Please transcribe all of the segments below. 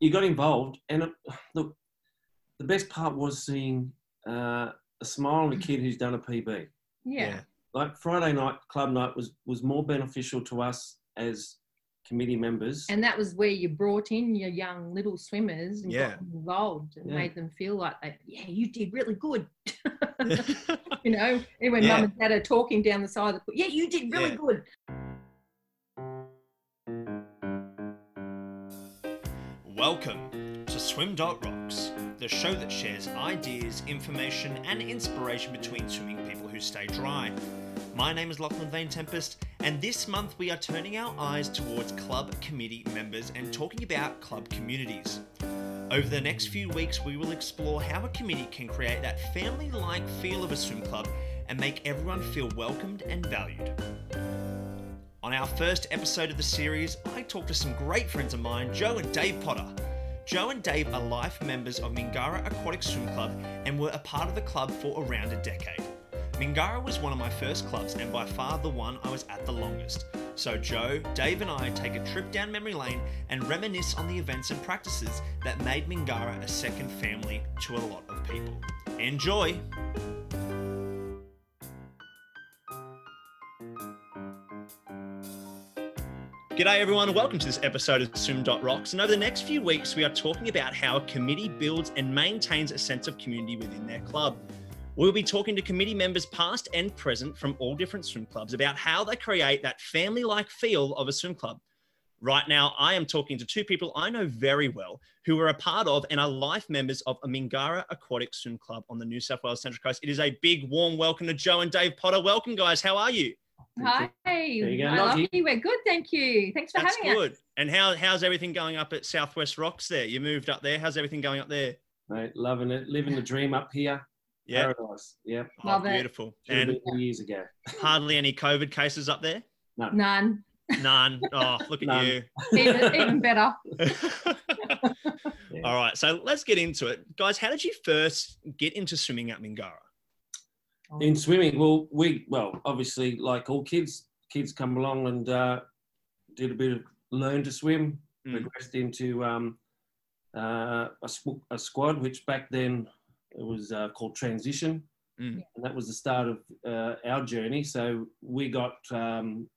you got involved, and it, look, the best part was seeing uh, a smile on a kid who's done a PB. Yeah. Like Friday night club night was was more beneficial to us as committee members. And that was where you brought in your young little swimmers and Yeah. got them involved and Yeah. made them feel like they, yeah, you did really good. you know, and when Yeah. mum and dad are talking down the side of the pool, yeah, you did really Yeah. good. Welcome to Swim Dot Rocks, the show that shares ideas, information, and inspiration between swimming people who stay dry. My name is Lachlan Vane Tempest, and this month we are turning our eyes towards club committee members and talking about club communities. Over the next few weeks, we will explore how a committee can create that family like feel of a swim club and make everyone feel welcomed and valued. On our first episode of the series, I talked to some great friends of mine, Jo and Dave Potter. Jo and Dave are life members of Mingara Aquatic Swim Club and were a part of the club for around a decade. Mingara was one of my first clubs and by far the one I was at the longest. So Jo, Dave, and I take a trip down memory lane and reminisce on the events and practices that made Mingara a second family to a lot of people. Enjoy! G'day everyone, welcome to this episode of Swim Rocks. And over the next few weeks, we are talking about how a committee builds and maintains a sense of community within their club. We'll be talking to committee members past and present from all different swim clubs about how they create that family like feel of a swim club. Right now, I am talking to two people I know very well who are a part of and are life members of a Mingara Aquatic Swim Club on the New South Wales Central Coast. It is a big, warm welcome to Jo and Dave Potter. Welcome, guys. How are you? Hi, you go, I love you. We're good, thank you. Thanks for That's having us. good. And how, how's everything going up at Southwest Rocks there? You moved up there. How's everything going up there? Mate, loving it, living the dream up here. Yeah. Paradise. Yeah. Oh, Love it. beautiful. Should And been two years ago. hardly any COVID cases up there? None. None. Oh, look at None. you. Even, even better. Yeah. All right. So let's get into it. Guys, how did you first get into swimming at Mingara? In swimming, well, we well obviously like all kids, kids come along and uh, did a bit of learn to swim, Mm. progressed into um, uh, a, sw- a squad, which back then it was uh, called transition, Mm. and that was the start of uh, our journey. So we got um,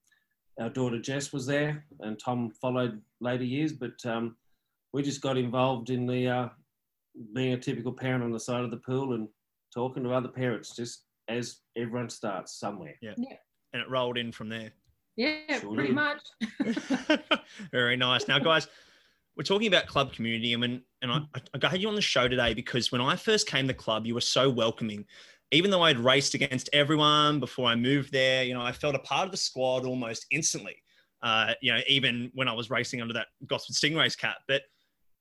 our daughter Jess was there, and Tom followed later years, but um, we just got involved in the uh, being a typical parent on the side of the pool and talking to other parents, just as everyone starts somewhere. Yeah. And it rolled in from there. Yeah, Sure pretty did. much. Very nice. Now, guys, we're talking about club community, and when, and I, I had you on the show today because when I first came to the club, you were so welcoming. Even though I'd raced against everyone before I moved there, you know, I felt a part of the squad almost instantly. Uh, you know, even when I was racing under that Gosford Stingrays cap. But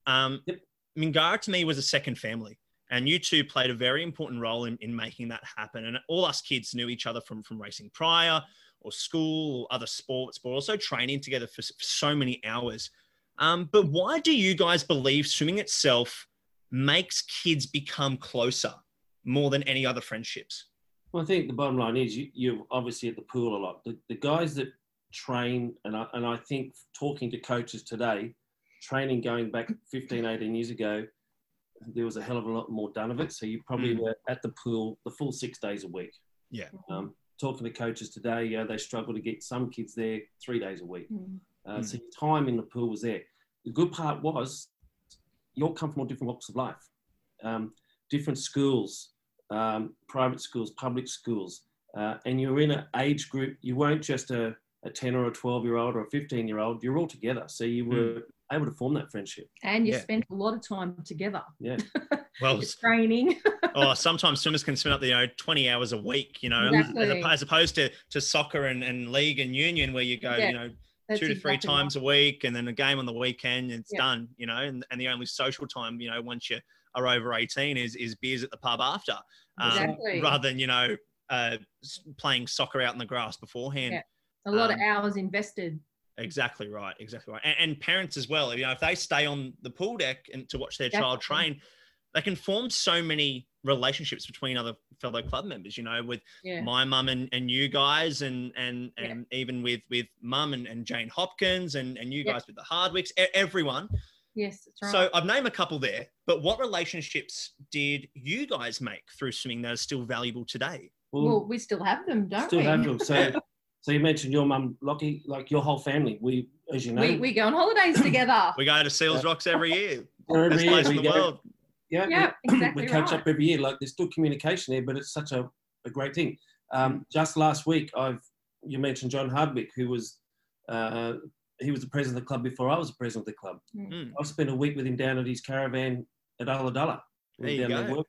um, Yep. Mingara to me was a second family. And you two played a very important role in, in making that happen. And all us kids knew each other from, from racing prior or school or other sports, but also training together for, so many hours. Um, but why do you guys believe swimming itself makes kids become closer more than any other friendships? Well, I think the bottom line is you, you're obviously at the pool a lot. The, the guys that train, and I, and I think talking to coaches today, training going back 15, 18 years ago, there was a hell of a lot more done of it. So you probably Mm. were at the pool the full six days a week. Yeah. Um, talking to coaches today, yeah, they struggle to get some kids there three days a week. Mm. Uh, Mm. So your time in the pool was there. The good part was you all come from all different walks of life, um, different schools, um, private schools, public schools, uh, and you're in an age group. You weren't just a, a 10 or a 12 year old or a 15 year old. You're all together. So you were able to form that friendship. And you Yeah. spent a lot of time together. Yeah. Well, Training. oh, sometimes swimmers can spend up, the, you know, 20 hours a week, you know, as, Exactly. as opposed to, to soccer and, and league and union where you go, Yeah, you know, That's two to three exactly times a week and then a game on the weekend and it's Yeah. done, you know, and, and the only social time, you know, once you are over 18 is, is beers at the pub after, um, Exactly. rather than, you know, uh, playing soccer out in the grass beforehand. Yeah. A lot Um, of hours invested. Exactly right. Exactly right. And, and parents as well. You know, if they stay on the pool deck and to watch their child train, they can form so many relationships between other fellow club members. You know, with Yeah. my mum and, and you guys, and and Yeah. and even with with mum and, and Jane Hopkins, and and you Yeah. guys with the Hardwicks, e- everyone. Yes, that's right. So I've named a couple there, but what relationships did you guys make through swimming that are still valuable today? well, we still have them, don't still we? have them. So, so you mentioned your mum, Lockie, like your whole family. We, as you know, we, we go on holidays together. We go to Seals Rocks every year. every Best year place in the go- world. Yeah, we- yeah, exactly we catch right. up every year. Like there's still communication there, but it's such a, a great thing. Um, just last week, I've you mentioned John Hardwick, who was uh, he was the president of the club before I was the president of the club. Mm. I spent a week with him down at his caravan at Ulladulla. There you go.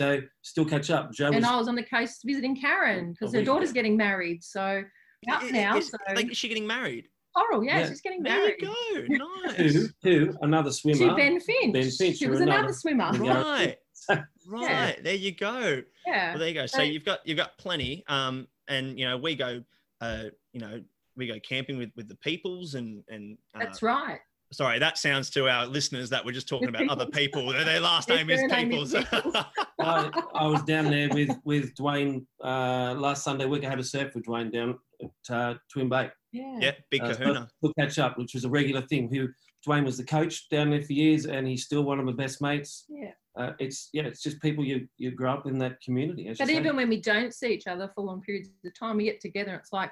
Working. So still catch up. Jo and was, I was on the coast visiting Karen because Oh, her daughter's getting married. So out I- now. is- So like, is she getting married? Coral, yeah, Yeah. she's getting married. There you go. to, Nice. to another swimmer. To Ben Finch. Ben Finch, She was another- another swimmer. Yeah. Right. Right. There you go. Yeah. Well, there you go. So So- you've got you've got plenty. Um, and you know we go, uh, you know we go camping with with the peoples and and. Uh, That's right. Sorry, that sounds to our listeners that we're just talking about other people. Their their last Their name is surname Peoples. I, I was down there with with Dwayne uh, last Sunday week. I had a surf with Dwayne down at uh, Toowoon Bay. Yeah. yeah, big uh, kahuna. We'll catch up, which was a regular thing. Who Dwayne was the coach down there for years, and he's still one of my best mates. Yeah. Uh, it's yeah, it's just people you you grow up in that community. As But even when we don't see each other for long periods of time, we get together. It's like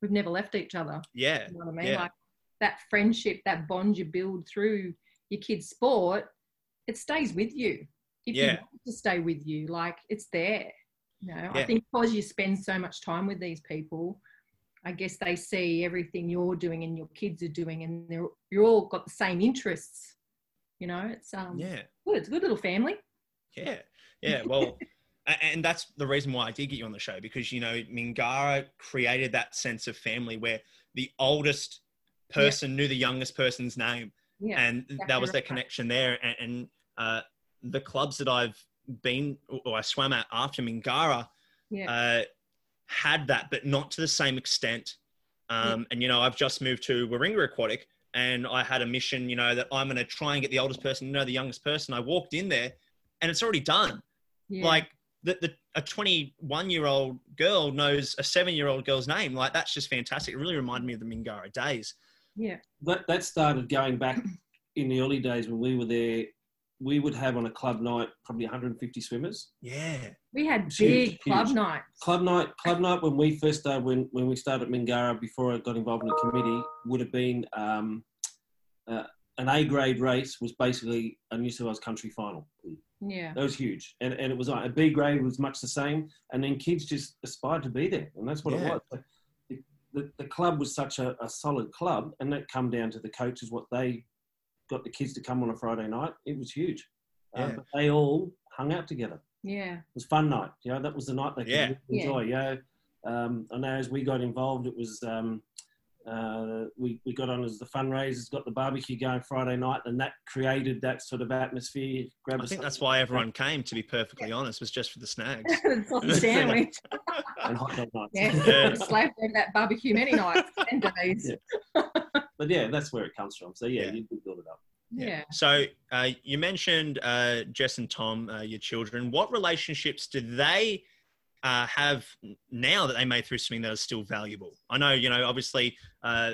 we've never left each other. Yeah, You know what I mean? Yeah. Like that friendship, that bond you build through your kid's sport, it stays with you. If you Yeah. want to stay with you, like it's there. You know, I think because you spend so much time with these people, I guess they see everything you're doing and your kids are doing, and they're you're all got the same interests. You know, it's um yeah. good. It's a good little family. Yeah, yeah. Well, and that's the reason why I did get you on the show because you know Mingara created that sense of family where the oldest person knew the youngest person's name, Yeah. and that was their right. connection there. And, and uh, the clubs that I've been or I swam at after Mingara yeah. uh, had that, but not to the same extent. Um, And you know, I've just moved to Warringah Aquatic, and I had a mission, you know, that I'm going to try and get the oldest person to know the youngest person. I walked in there, and it's already done. yeah. Like the, the a 21 year old girl knows a seven year old girl's name. Like that's just fantastic. It really reminded me of the Mingara days. Yeah. that that started going back in the early days when we were there. We would have on a club night probably 150 swimmers. Yeah, We had It's huge, big club huge. nights. Club night, club night when we first started, when, when we started at Mingara, before I got involved in the committee, would have been um, uh, an A grade race was basically a New South Wales country final. Yeah. That was huge, and and it was like a B grade was much the same, and then kids just aspired to be there, and that's what Yeah. it was. But The, the, the club was such a, a solid club, and that come down to the coaches what they got the kids to come on a Friday night. It was huge. Uh, Yeah. but they all hung out together Yeah. it was fun night. You know, that was the night they could Yeah. really Yeah. enjoy. Yeah. Um, I know as we got involved, it was um, uh, we we got on as the fundraisers, got the barbecue going Friday night, and that created that sort of atmosphere. Grab I a think that's why everyone came. To be perfectly honest, was just for the snags. Sausage sandwich. and hot dog nights. Yeah. Yeah. Slaved over that barbecue many nights and days. Yeah. but yeah, that's where it comes from. So yeah, Yeah. you could build it up. Yeah. So uh, you mentioned uh, Jess and Tom, uh, your children. What relationships do they uh, have now that they made through swimming that are still valuable? I know, you know, obviously uh,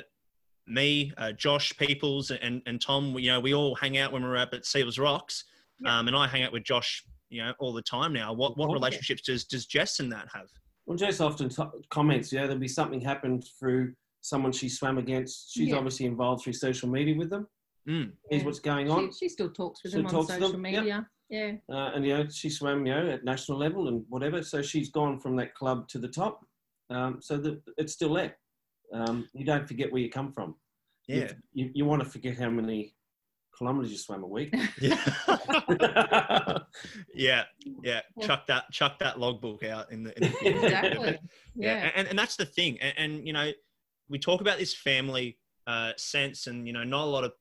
me, uh, Josh Peoples, and, and Tom. You know, we all hang out when we're up at Seals Rocks, Yeah. um, and I hang out with Josh. You know, all the time now. What what relationships does does Jess and that have? Well, Jess often t- comments, yeah, there'll be something happened through someone she swam against. She's Yeah. obviously involved through social media with them. Mm. Here's Yeah. what's going on. She, she still talks with Still them on talks to social them, yep. Media. Yeah. uh, and you know she swam you know at national level and whatever. So she's gone from that club to the top. Um, so that it's still there. Um, you don't forget where you come from. You- Yeah. You, you, want to forget how many kilometers you swam a week. Yeah. yeah. yeah, yeah. Yeah. Chuck that, chuck that logbook out in the. In the Exactly. yeah, Yeah. And, and that's the thing, and, and you know, we talk about this family uh, sense, and you know, not a lot of,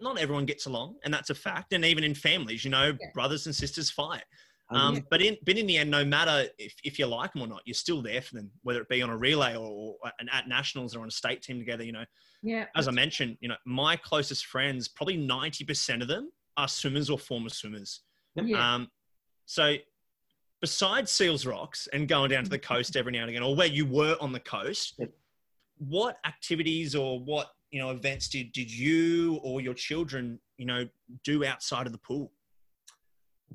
not everyone gets along, and that's a fact. And even in families, you know, Yeah. brothers and sisters fight. Um, But in but in the end, no matter if, if you like them or not, you're still there for them, whether it be on a relay or, or an, at nationals or on a state team together. You know, Yeah. as I mentioned, you know, my closest friends, probably ninety percent of them are swimmers or former swimmers. Yeah. Um, so besides Seals Rocks and going down to the coast every now and again, or where you were on the coast, what activities or what you know events did did you or your children you know do outside of the pool?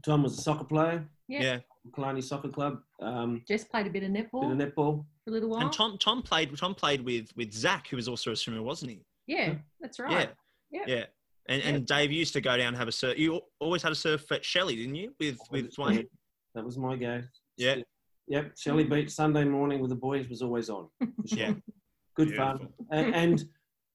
Tom was a soccer player, Yeah. Yeah. Kalani Soccer Club, um, Just played a bit of netball bit of netball. for a little while. And Tom Tom played Tom played with with Zach, who was also a swimmer, wasn't he? yeah, that's right. Yeah. Yeah. Yeah. And, and Dave used to go down and have a surf. You always had a surf at Shelly, didn't you? With with Dwayne. That was my go. Yeah. Yep. Shelly Beach Sunday morning with the boys was always on. sure. Yeah. Good fun. And, and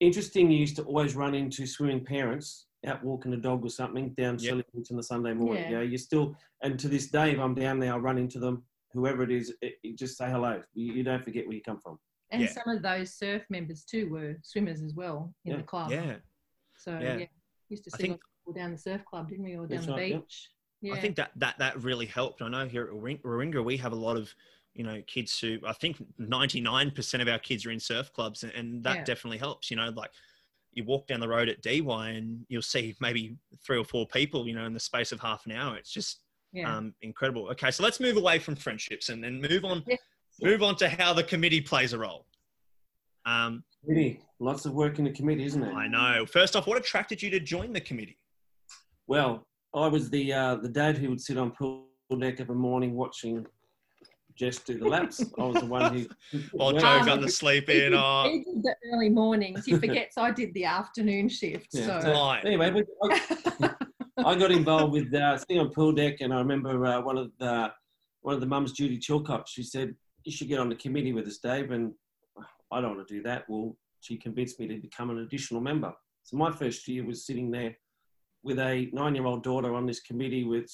interesting, you used to always run into swimming parents out walking a dog or something down Yep. Shelly Beach on the Sunday morning. Yeah. Yeah. You still, and to this day, if I'm down there, I'll run into them, whoever it is, it, it just say hello. You, you don't forget where you come from. And Yeah. some of those surf members too were swimmers as well in Yeah. the club. Yeah. So Yeah. yeah, used to I see think- lots people down the surf club, didn't we, or down the right, beach? Yeah. I think that that that really helped. I know here at Warring- Warringah we have a lot of you know kids who I think 99% of our kids are in surf clubs, and, and that Yeah. definitely helps. You know, like you walk down the road at DY and you'll see maybe three or four people, you know, in the space of half an hour. It's just yeah. um, incredible. Okay, so let's move away from friendships and, and move on. Yeah. Move on to how the committee plays a role. Um, Really, lots of work in the committee, isn't it? I know. First off, what attracted you to join the committee? Well, I was the uh, the dad who would sit on pool deck every morning watching Jess do the laps. I was the one who. While Well, Jo Um, got the sleep he, in. did, Oh, he did the early mornings. He forgets I did the afternoon shift. Yeah. So right. Anyway, we, I, I got involved with uh, sitting on pool deck, and I remember uh, one of the one of the mums, Judy Chilcott. She said, "You should get on the committee with us, Dave." And I don't want to do that. Well, she convinced me to become an additional member. So my first year was sitting there with a nine-year-old daughter on this committee, which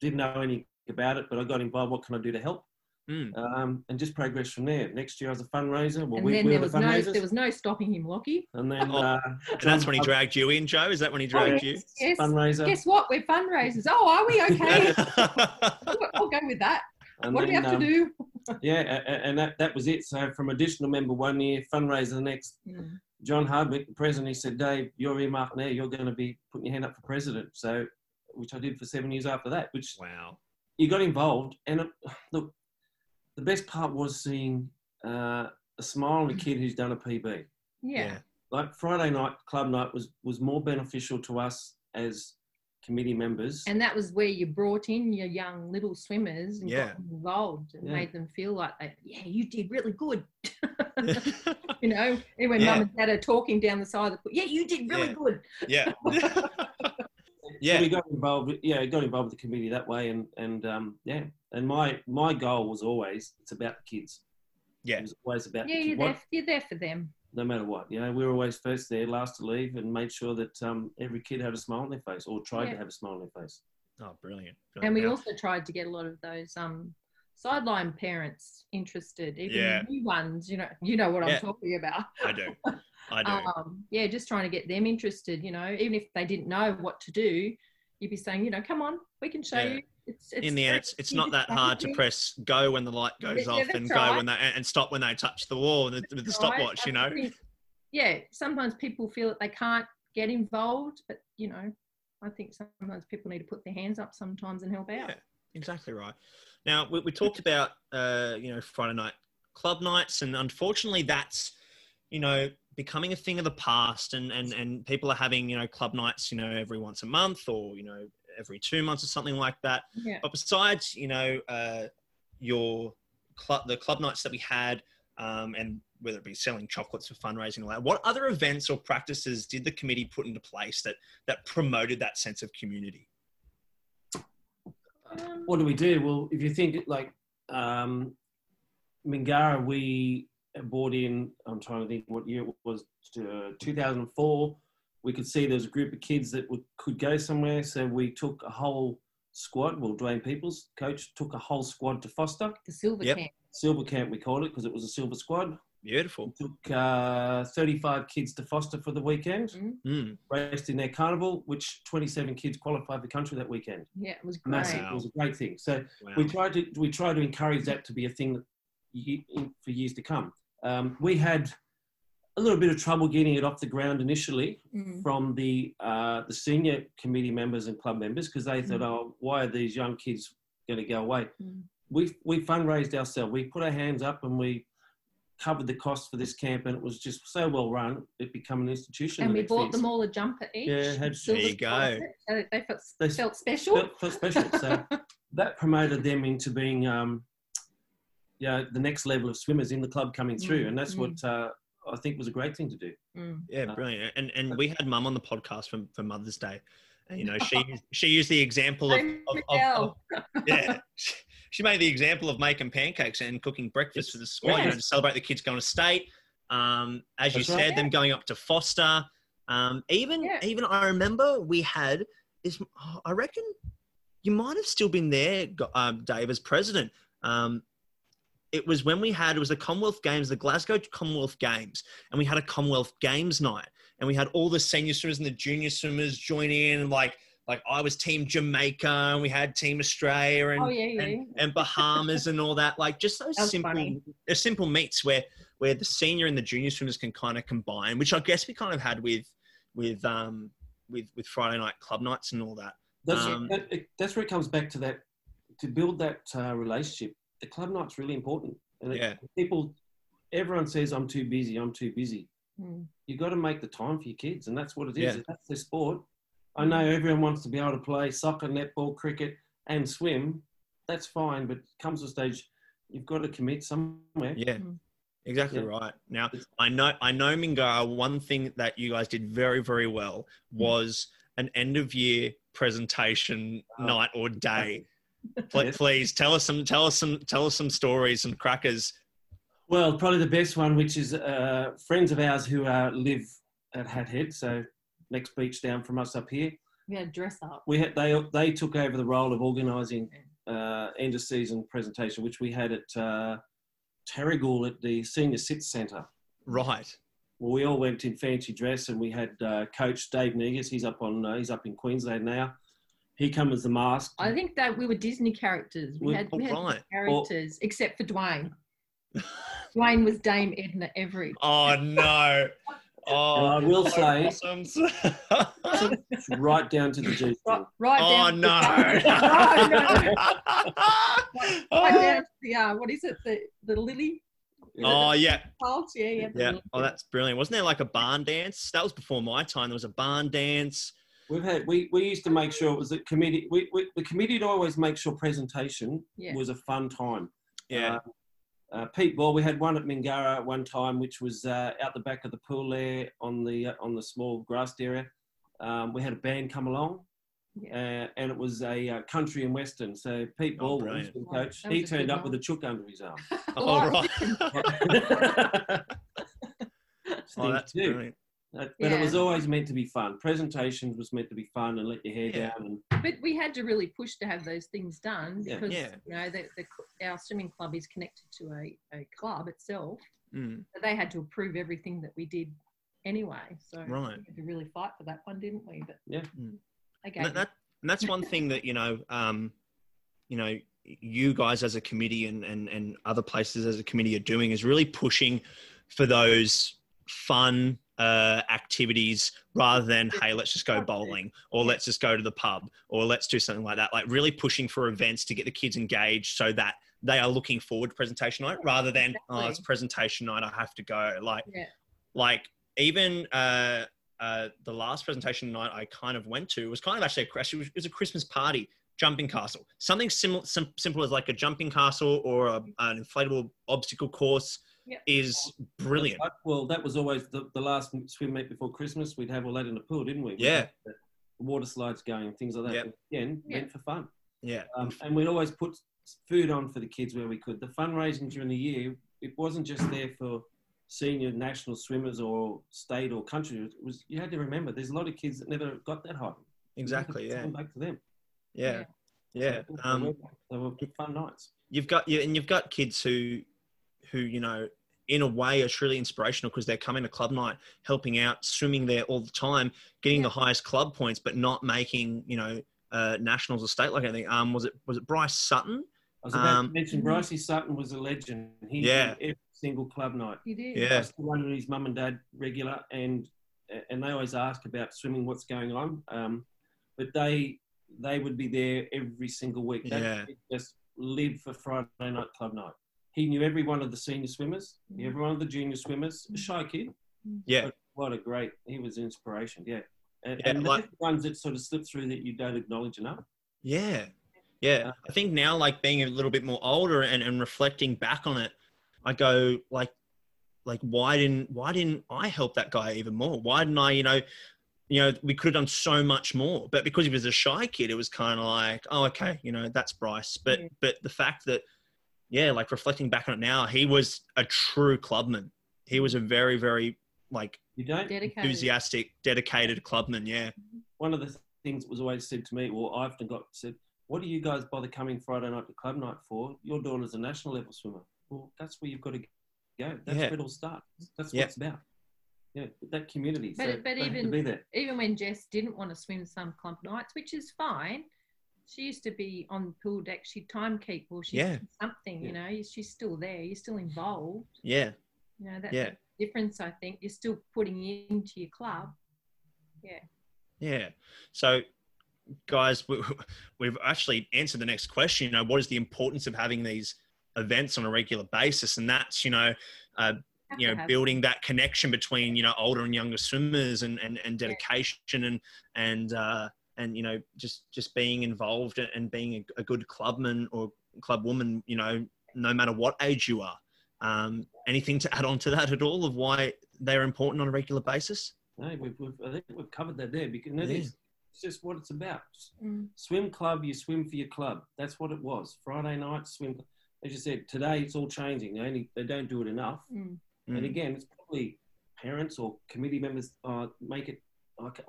didn't know anything about it, but I got involved. What can I do to help? Mm. Um, and just progress from there. Next year, I was a fundraiser. Well, and we, then we there were was the no fundraisers. there was no stopping him, Lockie. and then Oh, uh, And that's when he dragged you in, Jo. Is that when he Oh, dragged you? yes, yes. fundraiser. Guess what? We're fundraisers. Oh, are we okay? I'll go with that. And what do we have um, to do? Yeah, a- a- and that, that was it. So from additional member one year, fundraiser the next. Mm. John Hardwick, the president, he said, Dave, you're earmarked now. You're going to be putting your hand up for president. So, which I did for seven years after that, which wow. you got involved. And it, look, the best part was seeing uh, a smile on a kid who's done a PB. Yeah. Like Friday night, club night was, was more beneficial to us as committee members. And that was where you brought in your young little swimmers and Yeah. got them involved and Yeah. made them feel like they, yeah, you did really good. you know, and when Yeah. mum and dad are talking down the side of the pool, yeah, you did really Yeah. good. yeah. So yeah. we got involved. with- Yeah, got involved with the committee that way, and and um, yeah, and my my goal was always it's about the kids. Yeah. it was always about Yeah, the you're kids. there, What, you're there for them. no matter what. You know, we were always first there, last to leave, and made sure that um, every kid had a smile on their face or tried Yeah. to have a smile on their face. Oh, brilliant. And we Now- also tried to get a lot of those um, sideline parents interested, even Yeah. the new ones. You know, you know what Yeah. I'm talking about. I do. I do. Um, yeah, just trying to get them interested. You know, even if they didn't know what to do, you'd be saying, you know, come on, we can show Yeah. you. It's, it's in the end, it's, it's not that hard to press go when the light goes Yeah, off and go right. when they and stop when they touch the wall with the, the Right? stopwatch. You know. think- yeah, sometimes people feel that they can't get involved, but you know, I think sometimes people need to put their hands up sometimes and help out. Yeah, exactly right. Now we, we talked about uh, you know Friday night club nights, and unfortunately that's you know becoming a thing of the past, and and and people are having you know club nights you know every once a month or you know every two months or something like that. Yeah. But besides you know uh, your club the club nights that we had. Um, and whether it be selling chocolates for fundraising and all that, what other events or practices did the committee put into place that that promoted that sense of community? Um, What do we do? Well, if you think like um, Mingara, we brought in. I'm trying to think what year it was. Uh, 2004. We could see there was a group of kids that would, could go somewhere, so we took a whole squad. Well, Dwayne Peoples, coach, took a whole squad to Forster the silver Yep. camp. Silver Camp. We called it because it was a silver squad. Beautiful. Took uh, 35 kids to Forster for the weekend. Mm, Mm. Raced in their carnival, which 27 kids qualified the country that weekend. Yeah, it was great. Massive. It was a great thing. So Wow. we tried to we tried to encourage that to be a thing that ye- in- for years to come. Um, we had a little bit of trouble getting it off the ground initially Mm, from the uh, the senior committee members and club members because they thought, oh, why are these young kids going to go away? mm. We we fundraised ourselves. We put our hands up and we covered the cost for this camp, and it was just so well run. It became an institution. And we bought years. them all a jumper each. Yeah, had- There you go. sponsored, they felt, They- felt special. felt, felt special. So that promoted them into being, um, yeah, the next level of swimmers in the club coming through, Mm, and that's mm. what uh, I think was a great thing to do. Mm. Yeah, Uh, brilliant. And and we had Mum on the podcast for, for Mother's Day. And, you know, she she used the example of, of, of, of- yeah. She made the example of making pancakes and cooking breakfast Yes. for the squad, you know, to celebrate the kids going to state. Um, as you That's said, right. them going up to Forster. Um, even Yeah. even I remember we had is I reckon you might have still been there, um, Dave, as president. Um, it was when we had it was the Commonwealth Games, the Glasgow Commonwealth Games, and we had a Commonwealth Games night, and we had all the senior swimmers and the junior swimmers join in, and like like I was Team Jamaica, and we had Team Australia, and Oh, yeah, yeah. and, and Bahamas and all that. Like just those simple, funny. simple meets where where the senior and the junior swimmers can kind of combine, which I guess we kind of had with with um with with Friday night club nights and all that. That's, Um, that, it, that's where it comes back to that to build that uh, relationship. The club night's really important, and it- people, everyone says I'm too busy, I'm too busy. Mm. You got to make the time for your kids, and that's what it is. Yeah. That's their sport. I know everyone wants to be able to play soccer, netball, cricket, and swim. That's fine, but comes a stage you've got to commit somewhere. Yeah. Mm. Exactly Yeah. right. Now I know I know Mingara. One thing that you guys did very very well was an end of year presentation Oh. night or day. Pl- Please tell us some tell us some tell us some stories, some crackers. Well, probably the best one, which is uh, friends of ours who uh, live at Hat Head, so next beach down from us up here. We had dress up. We had they they took over the role of organising uh, end of season presentation, which we had at uh, Terrigal at the Senior Sit Centre. Right. Well, we all went in fancy dress, and we had uh, Coach Dave Negus. He's up on uh, he's up in Queensland now. He come as the mask. I think that we were Disney characters. We We- had, we had Oh, right. characters, except for Dwayne. Dwayne was Dame Edna Everage. Oh no. Oh, And I will say- possums. right down to the G. Right, right oh down no. To the, no, no, right oh, down to the, uh, what is it? The, the lily oh yeah. pulse? Yeah, yeah. Yeah. Oh, that's brilliant. Wasn't there like a barn dance? That was before my time. There was a barn dance. We've had we, we used to make sure it was a committee. We, we, the committee would always make sure presentation Yeah. was a fun time. Yeah. Uh, uh, Pete Ball, we had one at Mingara at one time, which was uh, out the back of the pool there on the uh, on the small grassed area. Um, we had a band come along, Yeah. uh, and it was a uh, country and western. So Pete Oh, Ball, was the coach, that he turned good up with a chook under his arm. oh, right. Oh, that's to brilliant. But it was always meant to be fun. Presentations was meant to be fun and let your hair Yeah. down. And But we had to really push to have those things done because Yeah. you know the, the, our swimming club is connected to a, a club itself. Mm, So they had to approve everything that we did anyway. So Right. we had to really fight for that one, didn't we? But Yeah. Mm. they And that, that, and that's one thing that you know, um, you know, you guys as a committee and, and and other places as a committee are doing is really pushing for those fun uh, activities rather than hey, let's just go bowling or let's just go to the pub or let's do something like that. Like really pushing for events to get the kids engaged so that they are looking forward to presentation night rather than oh, it's presentation night, I have to go. Like Yeah. like even uh, uh, the last presentation night I kind of went to was kind of actually a, actually it was, a Christmas party jumping castle something simple sim- simple as like a jumping castle or a, an inflatable obstacle course Yeah. is brilliant Well, that was always the, the last swim meet before Christmas. We'd have all that in the pool, didn't we? We'd Yeah. the Water slides going and things like that. Yep. Again, Yeah. meant for fun. yeah Um, and we'd always put food on for the kids where we could. The fundraising during the year, it wasn't just there for senior national swimmers or state or country. It was you had to remember there's a lot of kids that never got that high. exactly yeah Come back to them. yeah yeah So, um, they were fun nights. you've got you and you've got kids who who you know in a way are truly inspirational because they're coming to club night helping out swimming there all the time getting Yeah. the highest club points but not making you know uh, nationals or state like anything um was it was it bryce sutton I was about Um, to mention. Brycey Sutton was a legend. He Yeah. did every single club night. He did. Yeah. I still run with his mum and dad regular, and and they always ask about swimming, what's going on. Um, but they they would be there every single week. They Yeah. just live for Friday night club night. He knew every one of the senior swimmers, Mm. every one of the junior swimmers. A mm-hmm. shy kid. Mm-hmm. Yeah. But what a great, he was inspiration. Yeah. And, Yeah, and like- those ones that sort of slip through that you don't acknowledge enough. Yeah. Yeah. Uh, I think now, like being a little bit more older and, and reflecting back on it, I go like, like why didn't why didn't I help that guy even more? Why didn't I, you know, you know, we could have done so much more. But because he was a shy kid, it was kind of like, oh, okay, you know, that's Bryce. But Yeah. but the fact that, yeah, like reflecting back on it now, he was a true clubman. He was a very very like You don't. Dedicated. enthusiastic, dedicated clubman. Yeah. One of the things that was always said to me, or I often got said, what do you guys bother coming Friday night to club night for? Your daughter's a national level swimmer. Well, that's where you've got to go. That's Yeah. where it all starts. That's what Yeah. it's about. Yeah, that community. But- so but even- to be there. even when Jess didn't want to swim some club nights, which is fine, she used to be on the pool deck. She'd time keep or she'd Yeah. something, you know, she's still there. You're still involved. Yeah. You know, that's Yeah. the difference, I think. You're still putting into your club. Yeah. Yeah. So, guys, we, we've actually answered the next question. You know, what is the importance of having these events on a regular basis? And that's, you know, uh, you know, have building that connection between you know older and younger swimmers, and and, and dedication, and and uh, and you know, just just being involved and being a, a good clubman or clubwoman. You know, no matter what age you are. Um, anything to add on to that at all of why they're important on a regular basis? No, we've, we've, I think we've covered that there because it Yeah. is. It's just what it's about. Mm. Swim club, you swim for your club. That's what it was. Friday night swim. As you said, today it's all changing. They only they don't do it enough. Mm. And Mm. again, it's probably parents or committee members uh, make it.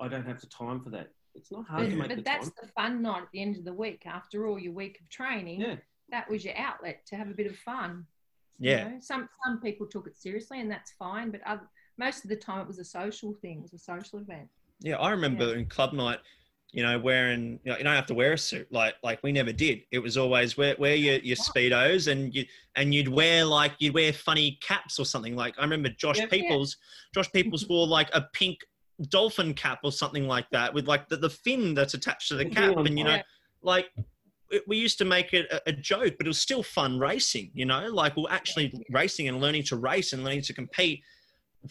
I don't have the time for that. It's not hard But, to make but the that's time. the fun night at the end of the week. After all your week of training, Yeah, that was your outlet to have a bit of fun. you Yeah. know. Some some people took it seriously, and that's fine. But other, most of the time, it was a social thing. It was a social event. Yeah, I remember Yeah. in club night, you know, wearing you, know, you don't have to wear a suit like like we never did. It was always wear wear your, your speedos and you and you'd wear like you'd wear funny caps or something. Like I remember Josh Yeah. Peoples, Josh Peoples wore like a pink dolphin cap or something like that with like the, the fin that's attached to the The cap, and you know, Yeah. like it, we used to make it a, a joke, but it was still fun racing. You know, like we're actually racing and learning to race and learning to compete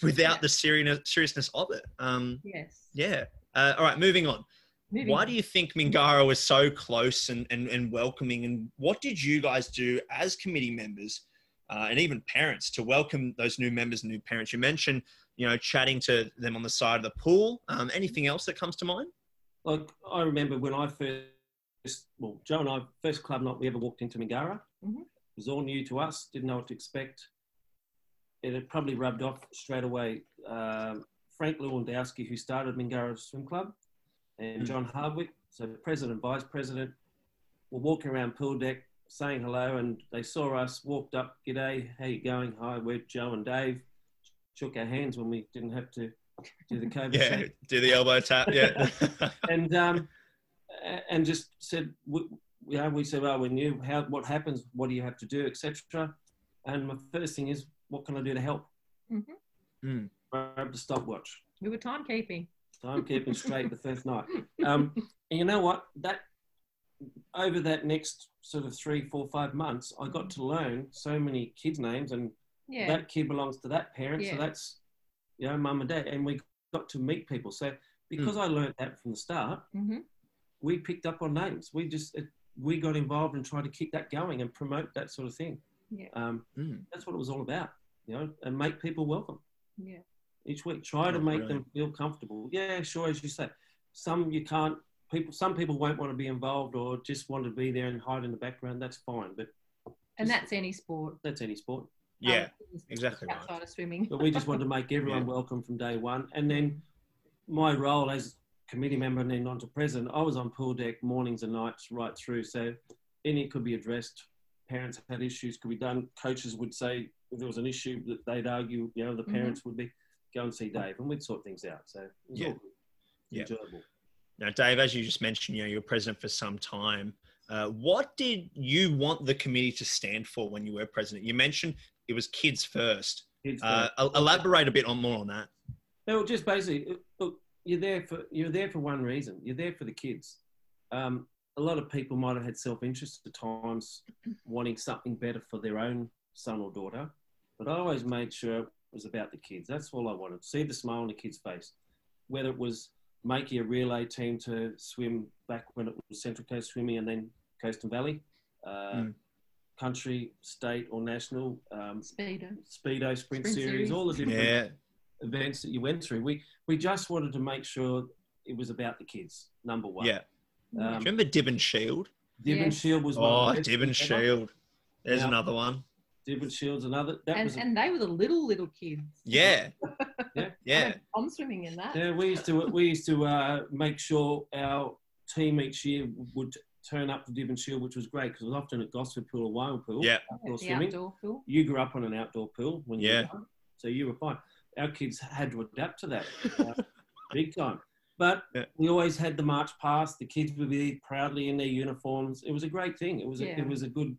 without Yeah. the seriousness seriousness of it. Um, Yes. yeah. Uh, all right, moving on. Moving Why on. do you think Mingara was so close and, and, and welcoming? And what did you guys do as committee members uh, and even parents to welcome those new members and new parents? You mentioned, you know, chatting to them on the side of the pool. Um, anything else that comes to mind? like I remember when I first, well, Jo and I first club night we ever walked into Mingara. Mhm. It was all new to us. Didn't know what to expect. It had probably rubbed off straight away. Um, Frank Lewandowski, who started Mingara Swim Club, and Mm. John Hardwick, so president, vice president, were walking around pool deck saying hello, and they saw us, walked up, "G'day, how you going? Hi, we're Jo and Dave." Shook our hands when we didn't have to do the COVID Yeah, shake do the elbow tap. Yeah. and um, and just said, we, you know, we said, well, we knew how what happens, what do you have to do, etc. And my first thing is, what can I do to help? Mhm. Mm. Grab the stopwatch. We were timekeeping. Time keeping straight the first night. Um, and you know what? That over that next sort of three, four, five months, I got to learn so many kids' names, and Yeah. that kid belongs to that parent, so that's you know, mum and dad, and we got to meet people. So because I learned that from the start, hmm we picked up on names. We just it, we got involved and tried to keep that going and promote that sort of thing. Yeah. Um, Mm. that's what it was all about, you know, and make people welcome Yeah. each week. Try to make brilliant. them feel comfortable. Yeah, sure, as you say. Some you can't. People, some people won't want to be involved or just want to be there and hide in the background. That's fine, but And that's any sport. that's any sport. Yeah, Other things exactly right. Outside of swimming. But we just wanted to make everyone Yeah. welcome from day one. And then my role as committee member and then on to president, I was on pool deck mornings and nights right through. So any could be addressed. Parents had issues could be done. Coaches would say if there was an issue that they'd argue, you know, the Mhm. parents would be go and see Dave and we'd sort things out. So it was Yeah. all good. Yeah. enjoyable. Now, Dave, as you just mentioned, you know, you were president for some time. Uh, what did you want the committee to stand for when you were president? You mentioned it was kids first. Kids Uh, first. el- elaborate a bit on more on that. No, just basically, look, you're there for you're there for one reason. You're there for the kids. Um, a lot of people might have had self interest at times, wanting something better for their own son or daughter, but I always made sure it was about the kids. That's all I wanted. See the smile on the kid's face. Whether it was making a relay team to swim back when it was Central Coast Swimming and then Coast and Valley, uh, Mm. country, state, or national, um, Speedo. Speedo, Sprint, Sprint series, series. all the different Yeah. events that you went through. We we just wanted to make sure it was about the kids. Number one. Yeah. Um, remember Dibben Shield? Devon Yes. Shield was one. Oh, of the best Dibben ever. Shield. There's Yeah. another one. Devon Shield's another. That And, was. a- and they were the little, little kids. Yeah. Yeah. Yeah. I'm swimming in that. yeah, we used to we used to uh, make sure our team each year would turn up to Devon Shield, which was great because it was often at Gosford Pool or Wyong Pool. Yeah. outdoor the swimming. outdoor pool. You grew up on an outdoor pool when you Yeah. were young, so you were fine. Our kids had to adapt to that uh, big time. But Yeah. we always had the march past. The kids would be proudly in their uniforms. It was a great thing. It was a, Yeah. it was a good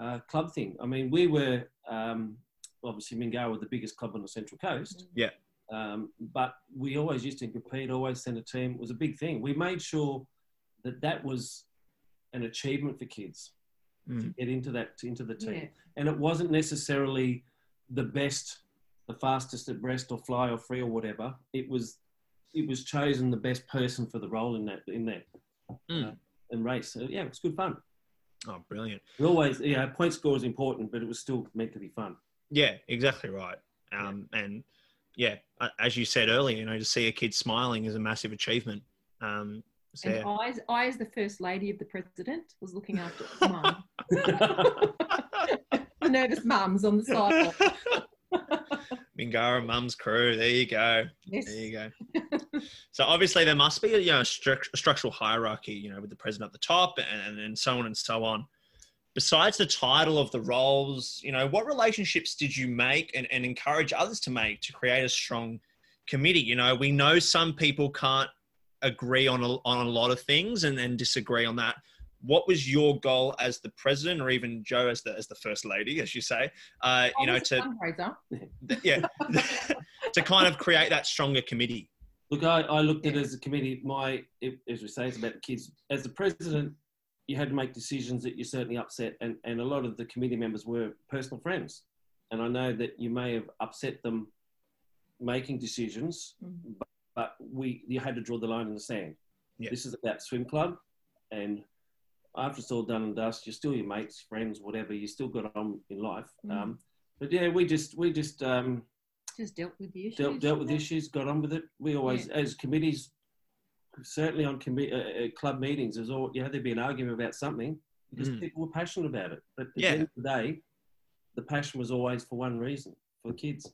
uh, club thing. I mean, we were um, obviously Mingara were the biggest club on the Central Coast. Yeah. Um, but we always used to compete. Always send a team. It was a big thing. We made sure that that was an achievement for kids to Mm. get into that into the team Yeah. and it wasn't necessarily the best, the fastest at breast or fly or free or whatever. It was, it was chosen the best person for the role in that in that Mm. uh, and race. So yeah, it was good fun. Oh, brilliant. We always, yeah, point score is important, but it was still meant to be fun. Yeah, exactly right. Um, And yeah, as you said earlier, you know, to see a kid smiling is a massive achievement. Um, so, And yeah. I, as- I, as the first lady of the president, was looking after mum. the nervous mums on the sideline. Mingara Mum's crew. There you go. Yes. There you go. So obviously there must be a, you know, a, stru- a structural hierarchy, you know, with the president at the top and, and so on and so on. Besides the title of the roles, you know, what relationships did you make and, and encourage others to make to create a strong committee? You know, we know some people can't agree on a, on a lot of things and, and disagree on that. What was your goal as the president, or even Jo as the as the first lady, as you say? Uh, you know, to fundraiser. yeah, to kind of create that stronger committee. Look, I, I looked at it as a committee. My, as we say, it's about the kids. As the president, you had to make decisions that you certainly upset, and, and a lot of the committee members were personal friends. And I know that you may have upset them making decisions, Mhm. but, but we you had to draw the line in the sand. This is about swim club, and after it's all done and dust, you're still your mates, friends, whatever. You still got on in life. Mm. Um, but yeah, we just we just um, Just dealt with the issues. dealt, dealt with yeah. issues, got on with it. We always, as committees, certainly on commi- uh, uh, club meetings, there's all you had to be an argument about something because Mm. people were passionate about it. But at Yeah. the end of the day, the passion was always for one reason: for the kids.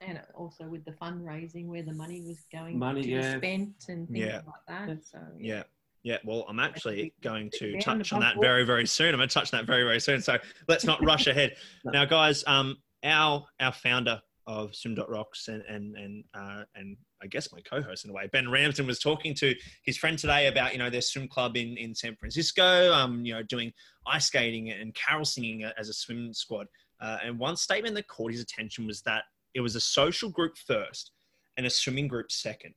And also with the fundraising, where the money was going Money, to be yeah. spent and things Yeah. like that. Yeah. So Yeah. Yeah, well, I'm actually going to touch on that very, very soon. I'm going to touch on that very, very soon. So let's not rush ahead. Now, guys, um, our our founder of Swim.rocks and and and uh, and I guess my co-host in a way, Ben Ramsden, was talking to his friend today about you know their swim club in in San Francisco, um, you know, doing ice skating and carol singing as a swim squad. Uh, and one statement that caught his attention was that it was a social group first and a swimming group second.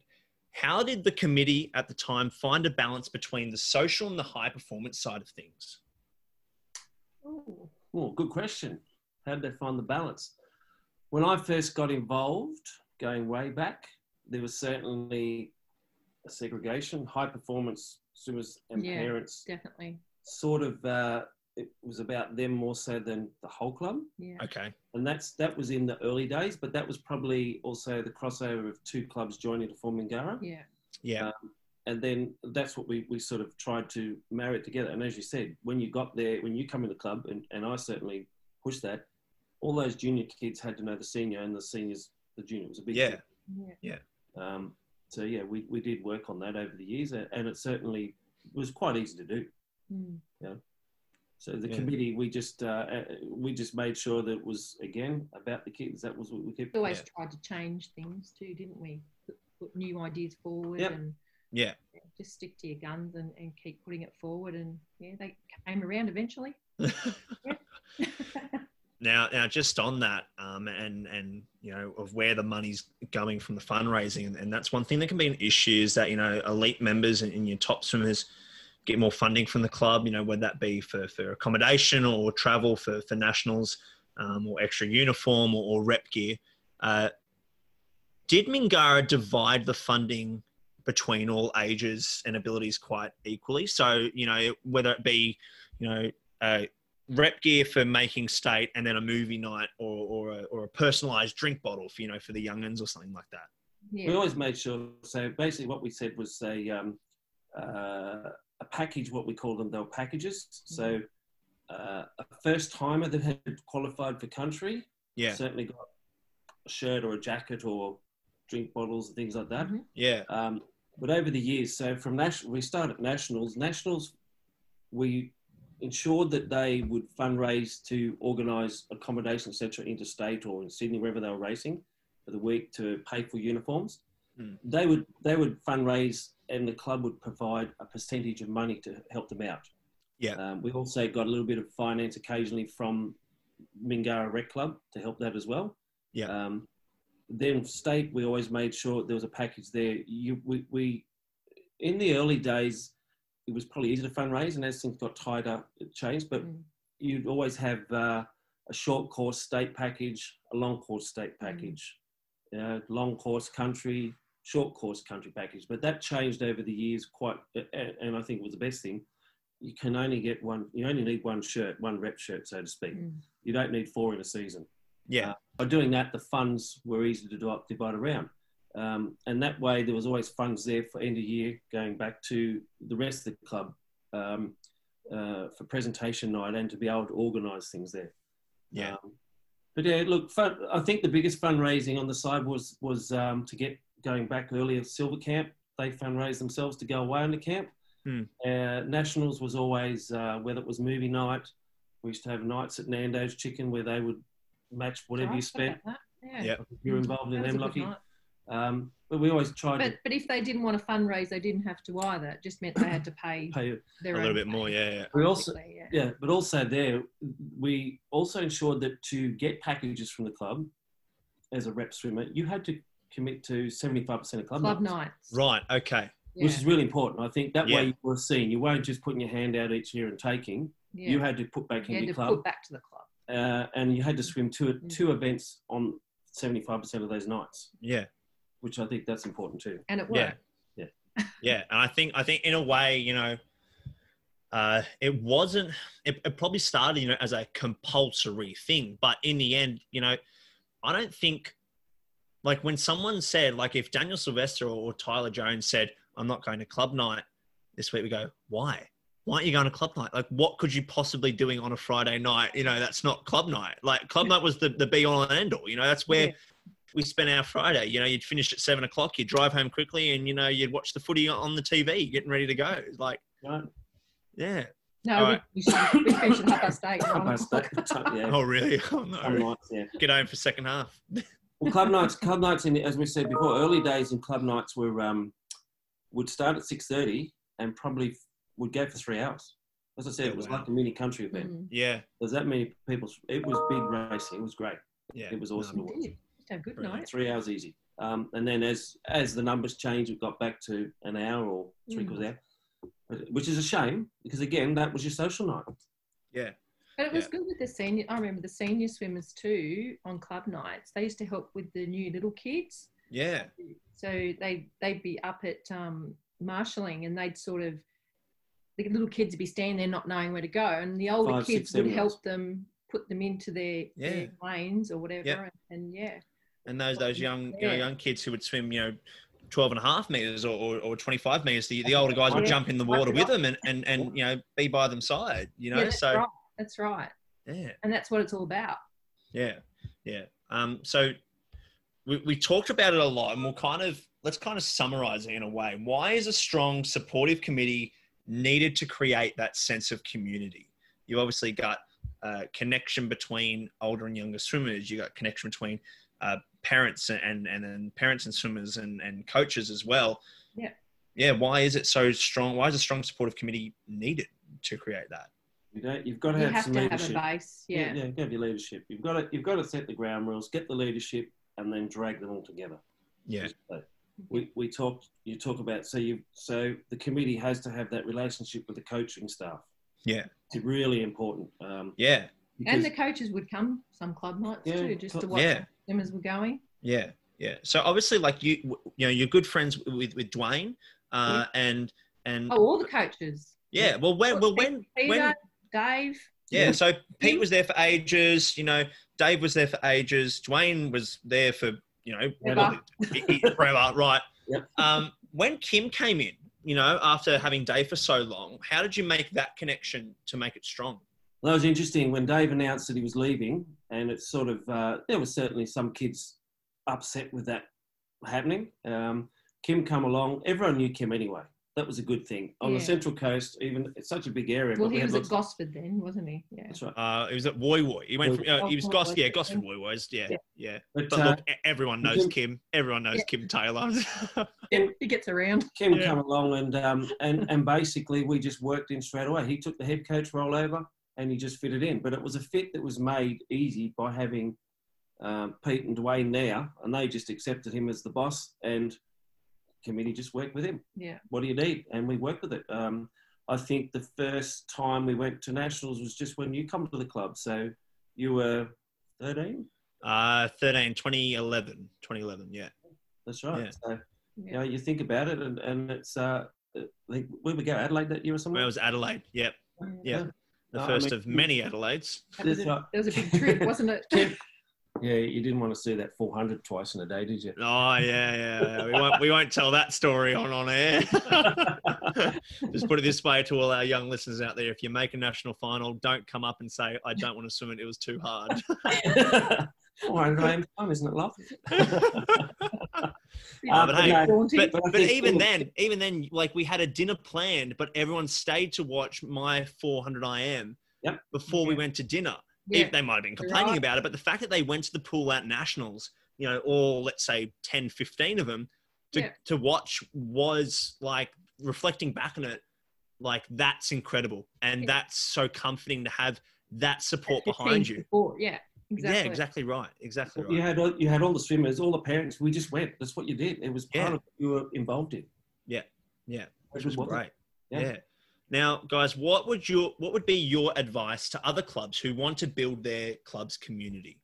How did the committee at the time find a balance between the social and the high performance side of things? Oh, good question. How did they find the balance? When I first got involved, going way back, there was certainly a segregation. High performance swimmers and Yeah. parents definitely. sort of uh, it was about them more so than the whole club. Yeah. Okay. and that's that was in the early days, but that was probably also the crossover of two clubs joining to form Mingara. Yeah. Yeah. Um, and then that's what we, we sort of tried to marry it together. And as you said, when you got there, when you come in the club, and, and I certainly pushed that, all those junior kids had to know the senior, and the seniors, the junior It was a big Yeah. thing. Yeah. Um, so yeah, we, we did work on that over the years, and and it certainly was quite easy to do. Mm. So the Yeah. committee, we just uh, uh, we just made sure that it was again about the kids. That was what we kept. We always Yeah. tried to change things too, didn't we? Put, put new ideas forward Yep. and Yeah. yeah, just stick to your guns and, and keep putting it forward. And yeah, they came around eventually. Now, now, just on that, um, and and you know, of where the money's going from the fundraising, and, that's one thing that can be an issue is that you know, elite members and, and your top swimmers get more funding from the club. You know, whether that be for for accommodation or travel for for nationals. um, or extra uniform or, or rep gear. Uh, did Mingara divide the funding between all ages and abilities quite equally? So, you know, whether it be, you know, uh, rep gear for making state and then a movie night or, or, a, or a personalized drink bottle for, you know, for the youngins or something like that. Yeah. We always made sure, so basically what we said was a, um, uh, a package, what we call them, they were packages. So uh, a first timer that had qualified for country yeah. certainly got a shirt or a jacket or drink bottles and things like that. Mm-hmm. Yeah. Um, but over the years, so from national, we started nationals. Nationals, we ensured that they would fundraise to organise accommodation, etc., interstate or in Sydney, wherever they were racing for the week to pay for uniforms. Mm. They would they would fundraise, and the club would provide a percentage of money to help them out. Yeah. Um, we also got a little bit of finance occasionally from Mingara Rec Club to help that as well. Yeah. Um, then state, we always made sure there was a package there. You, we, we, in the early days, it was probably easy to fundraise, and as things got tighter, it changed. But mm. you'd always have uh, a short course state package, a long course state mm. package, mm. uh, long course country, short course country package. But that changed over the years quite, and I think was the best thing. You can only get one. You only need one shirt, one rep shirt, so to speak. Mm. You don't need four in a season. Yeah. Uh, by doing that, the funds were easy to divide around. Um, and that way, there was always funds there for end of year going back to the rest of the club um, uh, for presentation night and to be able to organise things there. Yeah. Um, but yeah, look, fun, I think the biggest fundraising on the side was was um, to get going back earlier. Silver Camp, they fundraised themselves to go away on the camp. Hmm. Uh, Nationals was always uh, whether it was movie night. We used to have nights at Nando's Chicken where they would match whatever you spent. Yeah. Yep. You're involved in them, lucky. Um, but we always tried. But, but if they didn't want to fundraise, they didn't have to either. It just meant they had to pay, pay a little bit more. Yeah, yeah. We also, yeah. yeah, but also there, we also ensured that to get packages from the club as a rep swimmer, you had to commit to 75% of club, club nights. nights. Right. Okay. Yeah. Which is really important. I think that yeah. way you were seen. You weren't just putting your hand out each year and taking. You had to put back you in your club. Put back to the club uh, and you had to swim two mm. two events on seventy five percent of those nights. Yeah, which I think that's important too. And it worked. Yeah, yeah, yeah. And I think I think in a way, you know, uh, it wasn't. It, it probably started, you know, as a compulsory thing, but in the end, you know, I don't think like when someone said, like if Daniel Sylvester or, or Tyler Jones said, "I'm not going to club night this week," we go, "Why?" why aren't you going to club night? Like, what could you possibly doing on a Friday night? You know, that's not club night. Like, club night was the, the be all and end all. You know, that's where yeah. We spent our Friday. You know, you'd finish at seven o'clock, you'd drive home quickly, and you know, you'd watch the footy on the TV, getting ready to go. Like, right. yeah. No, right. we, we finished at half past eight. Half past eight. yeah. Oh, really? Oh, no. Nights, yeah. Get home for second half. well, club nights, club nights, in, as we said before, early days in club nights were um, would start at six thirty and probably would go for three hours. As I said, it was wow. like a mini country event. Mm. Yeah. There's that many people. It was big racing. It was great. Yeah. It was awesome. No, to Have good night. Three hours easy. Um, and then as as the numbers changed, it got back to an hour or three mm. quarters hour, which is a shame because again, that was your social night. Yeah. But it was yeah. good with the senior. I remember the senior swimmers too on club nights. They used to help with the new little kids. Yeah. So they they'd be up at um, marshalling and they'd sort of the little kids would be standing there not knowing where to go, and the older Five, kids six, would help them put them into their, yeah. their lanes or whatever. Yep. And, and, yeah. And those those young yeah. you know, young kids who would swim, you know, 12 and a half meters or, or, or 25 meters, the, the older guys would jump in the water with them and, and, and you know be by them side. You know, that's so right. that's right. Yeah. And that's what it's all about. Yeah, yeah. Um, so we, we talked about it a lot, and we'll kind of let's kind of summarize it in a way. Why is a strong supportive committee needed to create that sense of community. You obviously got a connection between older and younger swimmers. You got connection between uh, parents and and then parents and swimmers and and coaches as well. Yeah. Yeah. Why is it so strong? Why is a strong supportive committee needed to create that? You don't. You've got to have, have some to leadership. Have a base. Yeah. Yeah. yeah you have your leadership. You've got to. You've got to set the ground rules, get the leadership, and then drag them all together. Yeah. So, we, we talked you talk about so you so the committee has to have that relationship with the coaching staff yeah it's really important um, yeah and the coaches would come some club nights yeah, too, just to watch yeah. them as we're going. Yeah, yeah. So obviously, like you, you know, you're good friends with with Dwayne, uh, yeah. and and oh, all the coaches. Yeah. Well, when well when Peter, when Dave. Yeah. So Pete was there for ages. You know, Dave was there for ages. Dwayne was there for you know forever, forever right? Yep. Um, when Kim came in, you know, after having Dave for so long, how did you make that connection to make it strong? Well, that was interesting when Dave announced that he was leaving, and it's sort of uh, there was certainly some kids upset with that happening. Um, Kim come along. Everyone knew Kim anyway that was a good thing. On yeah. the Central Coast, even it's such a big area. Well, he was at Gosford then, wasn't he? Yeah. That's right. Uh, he was at Woy Woy. He went from, uh, he was Gos, yeah, Gosford Woy Woys. Yeah, yeah. yeah. But, but uh, look, everyone knows Kim. Kim. Everyone knows yeah. Kim Taylor. Kim, he gets around. Kim yeah. come along and, um, and, and basically we just worked in straight away. He took the head coach role over and he just fitted in. But it was a fit that was made easy by having um, Pete and Dwayne there and they just accepted him as the boss and committee just worked with him. Yeah. What do you need? And we worked with it. Um, I think the first time we went to nationals was just when you come to the club. So you were 13? Uh, 13, 2011, 2011, yeah. That's right. Yeah. So, yeah. you know, you think about it and, and it's, uh, like, where we go, Adelaide that year or something? Well, it was Adelaide, yep. Yeah. yeah. The first I mean, of many Adelaides. That was, a, that was a big trip, wasn't it? Yeah, you didn't want to see that 400 twice in a day, did you? Oh yeah, yeah. yeah. We won't we won't tell that story on on air. Just put it this way to all our young listeners out there: if you make a national final, don't come up and say I don't want to swim it. It was too hard. Why fun, isn't it, love? uh, but, hey, but, but, but even then, even then, like we had a dinner planned, but everyone stayed to watch my 400 IM yep. before we went to dinner yeah. they might have been complaining right. about it, but the fact that they went to the pool at nationals, you know, or let's say 10, 15 of them to, yeah. to watch was like reflecting back on it, like that's incredible. And yeah. that's so comforting to have that support behind you. Support. Yeah. Exactly. Yeah, exactly right. Exactly right. You had all, you had all the swimmers, all the parents. We just went. That's what you did. It was part of what you were involved in. Yeah, yeah, which was great. Yeah. yeah. Now, guys, what would your what would be your advice to other clubs who want to build their club's community?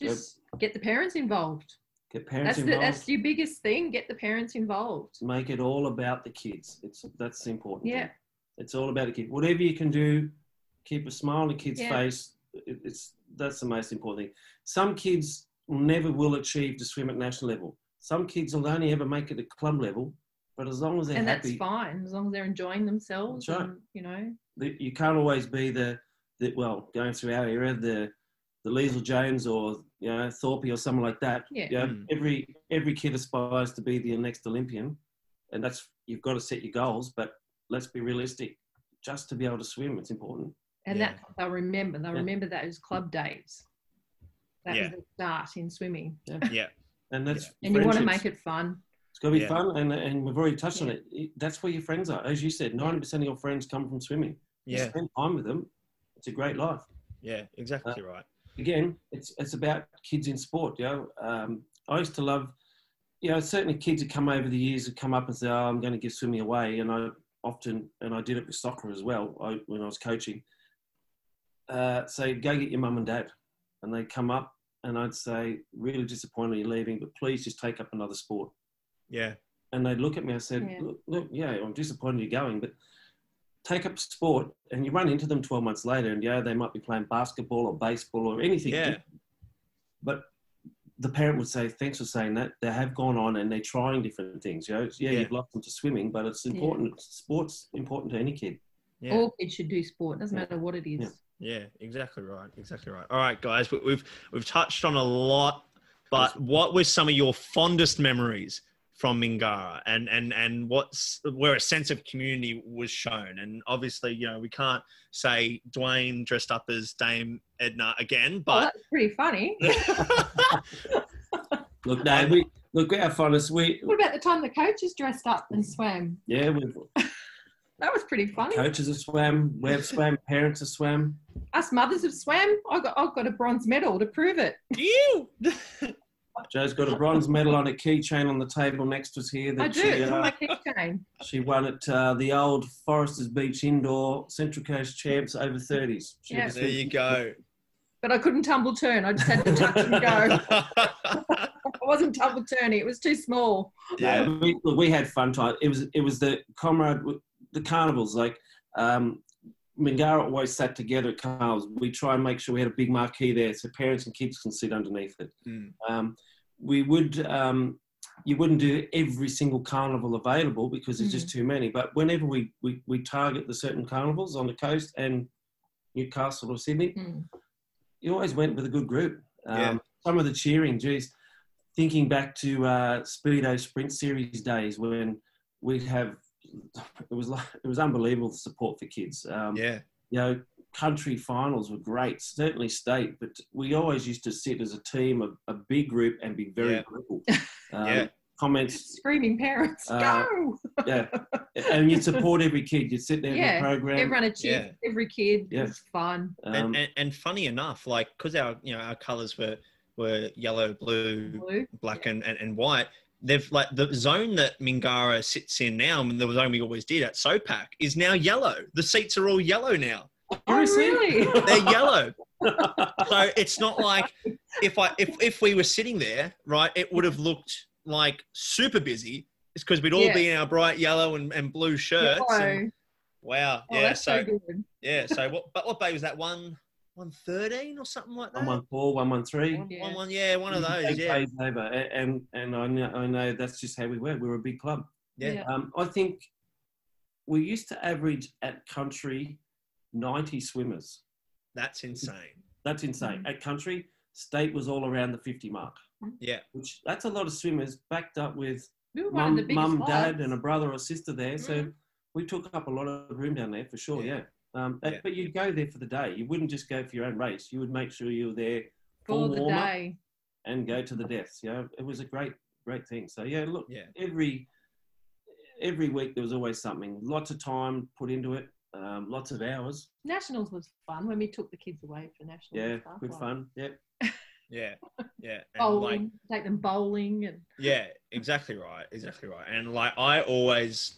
Just get the parents involved. Get parents that's involved. The, that's your biggest thing. Get the parents involved. Make it all about the kids. It's that's important. Yeah. Thing. It's all about the kid. Whatever you can do, keep a smile on the kid's yeah. face. It, it's that's the most important thing. Some kids never will achieve to swim at national level. Some kids will only ever make it at club level but as long as they're and happy, that's fine. As long as they're enjoying themselves, right. and, you know. You can't always be the, the well going through our era the the Leisel Jones or you know Thorpe or someone like that. Yeah. You know, mm. Every every kid aspires to be the next Olympian, and that's you've got to set your goals. But let's be realistic. Just to be able to swim, it's important. And yeah. that they'll remember. They'll yeah. remember those club days. That yeah. was the start in swimming. Yeah. yeah. And that's and you want to make it fun. It's got to be yeah. fun, and and we've already touched yeah. on it. That's where your friends are, as you said. Ninety percent of your friends come from swimming. You yeah, spend time with them. It's a great life. Yeah, exactly uh, right. Again, it's it's about kids in sport. You know, um, I used to love. You know, certainly kids have come over the years have come up and say, "Oh, I'm going to give swimming away," and I often, and I did it with soccer as well. I, when I was coaching, uh, say, "Go get your mum and dad," and they come up, and I'd say, "Really disappointed you're leaving, but please just take up another sport." Yeah. And they'd look at me. I said, yeah. Look, look, yeah, I'm disappointed you're going, but take up sport and you run into them 12 months later and yeah, they might be playing basketball or baseball or anything. Yeah. But the parent would say, thanks for saying that. They have gone on and they're trying different things. You know, yeah, yeah. you've lost them to swimming, but it's important. Yeah. Sport's important to any kid. Yeah. All kids should do sport. Doesn't matter what it is. Yeah. exactly right. Exactly right. All right, guys, we've we've touched on a lot, but what were some of your fondest memories from Mingara and and and what's where a sense of community was shown. And obviously, you know, we can't say Dwayne dressed up as Dame Edna again, oh, but oh, that's pretty funny. look, Dave, we look our fondest. We what about the time the coaches dressed up and swam? Yeah, we that was pretty funny. Coaches have swam, we've swam, parents have swam. Us mothers have swam. I got I've got a bronze medal to prove it. You Jo's got a bronze medal on a keychain on the table next to us here. I do. She, it's uh, on my keychain. She won at uh, the old Forresters Beach Indoor Central Coast Champs over 30s. She yeah. There you go. But I couldn't tumble turn. I just had to touch and go. I wasn't tumble turning. It was too small. Yeah, we, we had fun time. It was it was the comrade, the carnivals. Like um, Mingara always sat together at carnivals. We try and make sure we had a big marquee there so parents and kids can sit underneath it. Mm. Um, we would, um, you wouldn't do every single carnival available because there's mm. just too many. But whenever we, we, we target the certain carnivals on the coast and Newcastle or Sydney, mm. you always went with a good group. Um, yeah. Some of the cheering, geez, thinking back to uh, Speedo Sprint Series days when we'd have it was like it was unbelievable the support for kids. Um, yeah, you know, country finals were great, certainly state, but we always used to sit as a team, a, a big group, and be very yeah. vocal. Um, yeah. Comments, screaming parents, uh, go! yeah, and you'd support every kid. You'd sit there yeah. in the program. Everyone achieved yeah. every kid. Yeah. It was fun. Um, and, and, and, funny enough, like because our you know our colours were were yellow, blue, blue. black, yeah. and, and, and white they've like the zone that Mingara sits in now, and the zone we always did at SOPAC is now yellow. The seats are all yellow now. Oh, really? They're yellow. so it's not like if I if if we were sitting there, right, it would have looked like super busy. It's because we'd all yeah. be in our bright yellow and, and blue shirts. And, wow. Oh, yeah. So, so yeah. So what? But what bay was that one? 113 or something like that? 114, 113. One, yeah. One, one, yeah, one of those. Yeah. Over. And, and I, know, I know that's just how we were. We were a big club. Yeah. Um, I think we used to average at country 90 swimmers. That's insane. That's insane. Mm-hmm. At country, state was all around the 50 mark. Yeah. Which that's a lot of swimmers backed up with mum, mum dad, and a brother or sister there. Mm-hmm. So we took up a lot of room down there for sure. yeah. yeah. Um, yeah. But you'd go there for the day. You wouldn't just go for your own race. You would make sure you were there for the day and go to the deaths. You know, it was a great, great thing. So yeah, look, yeah. every every week there was always something. Lots of time put into it. Um, lots of hours. Nationals was fun when we took the kids away for nationals. Yeah, good like. fun. Yeah. Yeah, yeah. And bowling, like, take them bowling and. Yeah, exactly right, exactly right. And like I always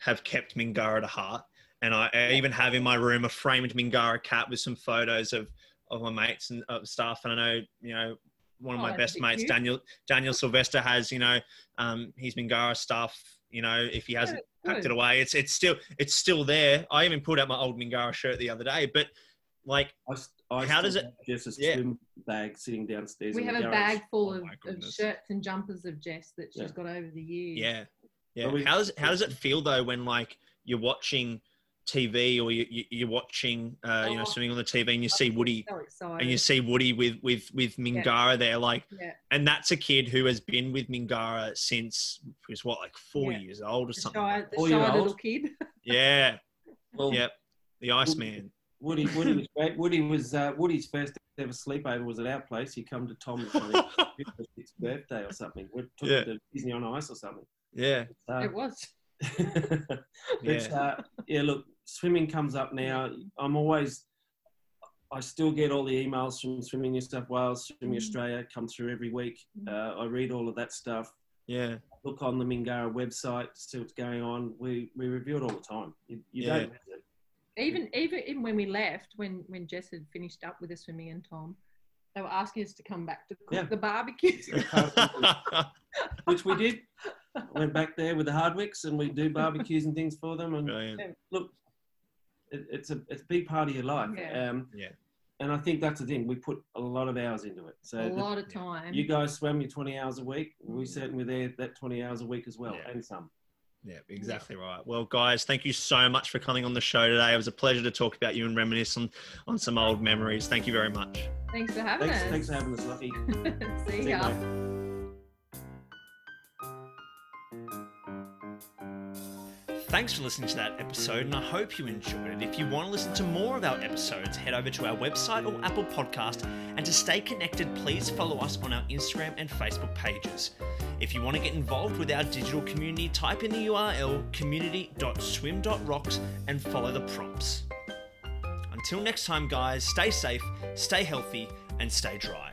have kept Mingara to heart and I, I even have in my room a framed Mingara cat with some photos of of my mates and uh, stuff. And I know, you know, one of oh, my best mates, cute. Daniel Daniel Sylvester, has you know um, his Mingara stuff. You know, if he hasn't yeah, packed it away, it's it's still it's still there. I even pulled out my old Mingara shirt the other day, but like. I, I how does it? Just a yeah. swim bag sitting downstairs. We have a garage. bag full oh, of, of, shirts and jumpers of Jess that she's yeah. got over the years. Yeah, yeah. We, how does how does it feel though when like you're watching TV or you, you, are watching, uh, you know, oh. swimming on the TV and you see Woody so and you see Woody with, with, with Mingara yeah. there, like, yeah. and that's a kid who has been with Mingara since was what, like four yeah. years old or the something. Shy, the shy little kid. yeah. Well, yep. The Iceman. Woody, Woody was great. Woody was uh, Woody's first ever sleepover was at our place. He come to Tom's fifth birthday or something. We took yeah. him to Disney on Ice or something. Yeah, uh, it was. yeah. Uh, yeah, look, swimming comes up now. I'm always, I still get all the emails from Swimming New South Wales, Swimming mm. Australia, come through every week. Mm. Uh, I read all of that stuff. Yeah. Look on the Mingara website to see what's going on. We we review it all the time. You, you yeah. don't even even even when we left, when when Jess had finished up with the swimming and Tom, they were asking us to come back to cook yeah. the barbecue, which we did. Went back there with the Hardwicks, and we do barbecues and things for them. And Brilliant. look, it, it's a it's a big part of your life. Yeah. Um, yeah. And I think that's the thing. We put a lot of hours into it. So a lot of time. You guys swam your 20 hours a week. We mm. certainly were there that 20 hours a week as well, yeah. and some. Yeah, exactly right. Well, guys, thank you so much for coming on the show today. It was a pleasure to talk about you and reminisce on, on some old memories. Thank you very much. Thanks for having thanks, us. Thanks for having us, Lucky. See, See ya. Thanks for listening to that episode, and I hope you enjoyed it. If you want to listen to more of our episodes, head over to our website or Apple Podcast. And to stay connected, please follow us on our Instagram and Facebook pages. If you want to get involved with our digital community, type in the URL community.swim.rocks and follow the prompts. Until next time, guys, stay safe, stay healthy, and stay dry.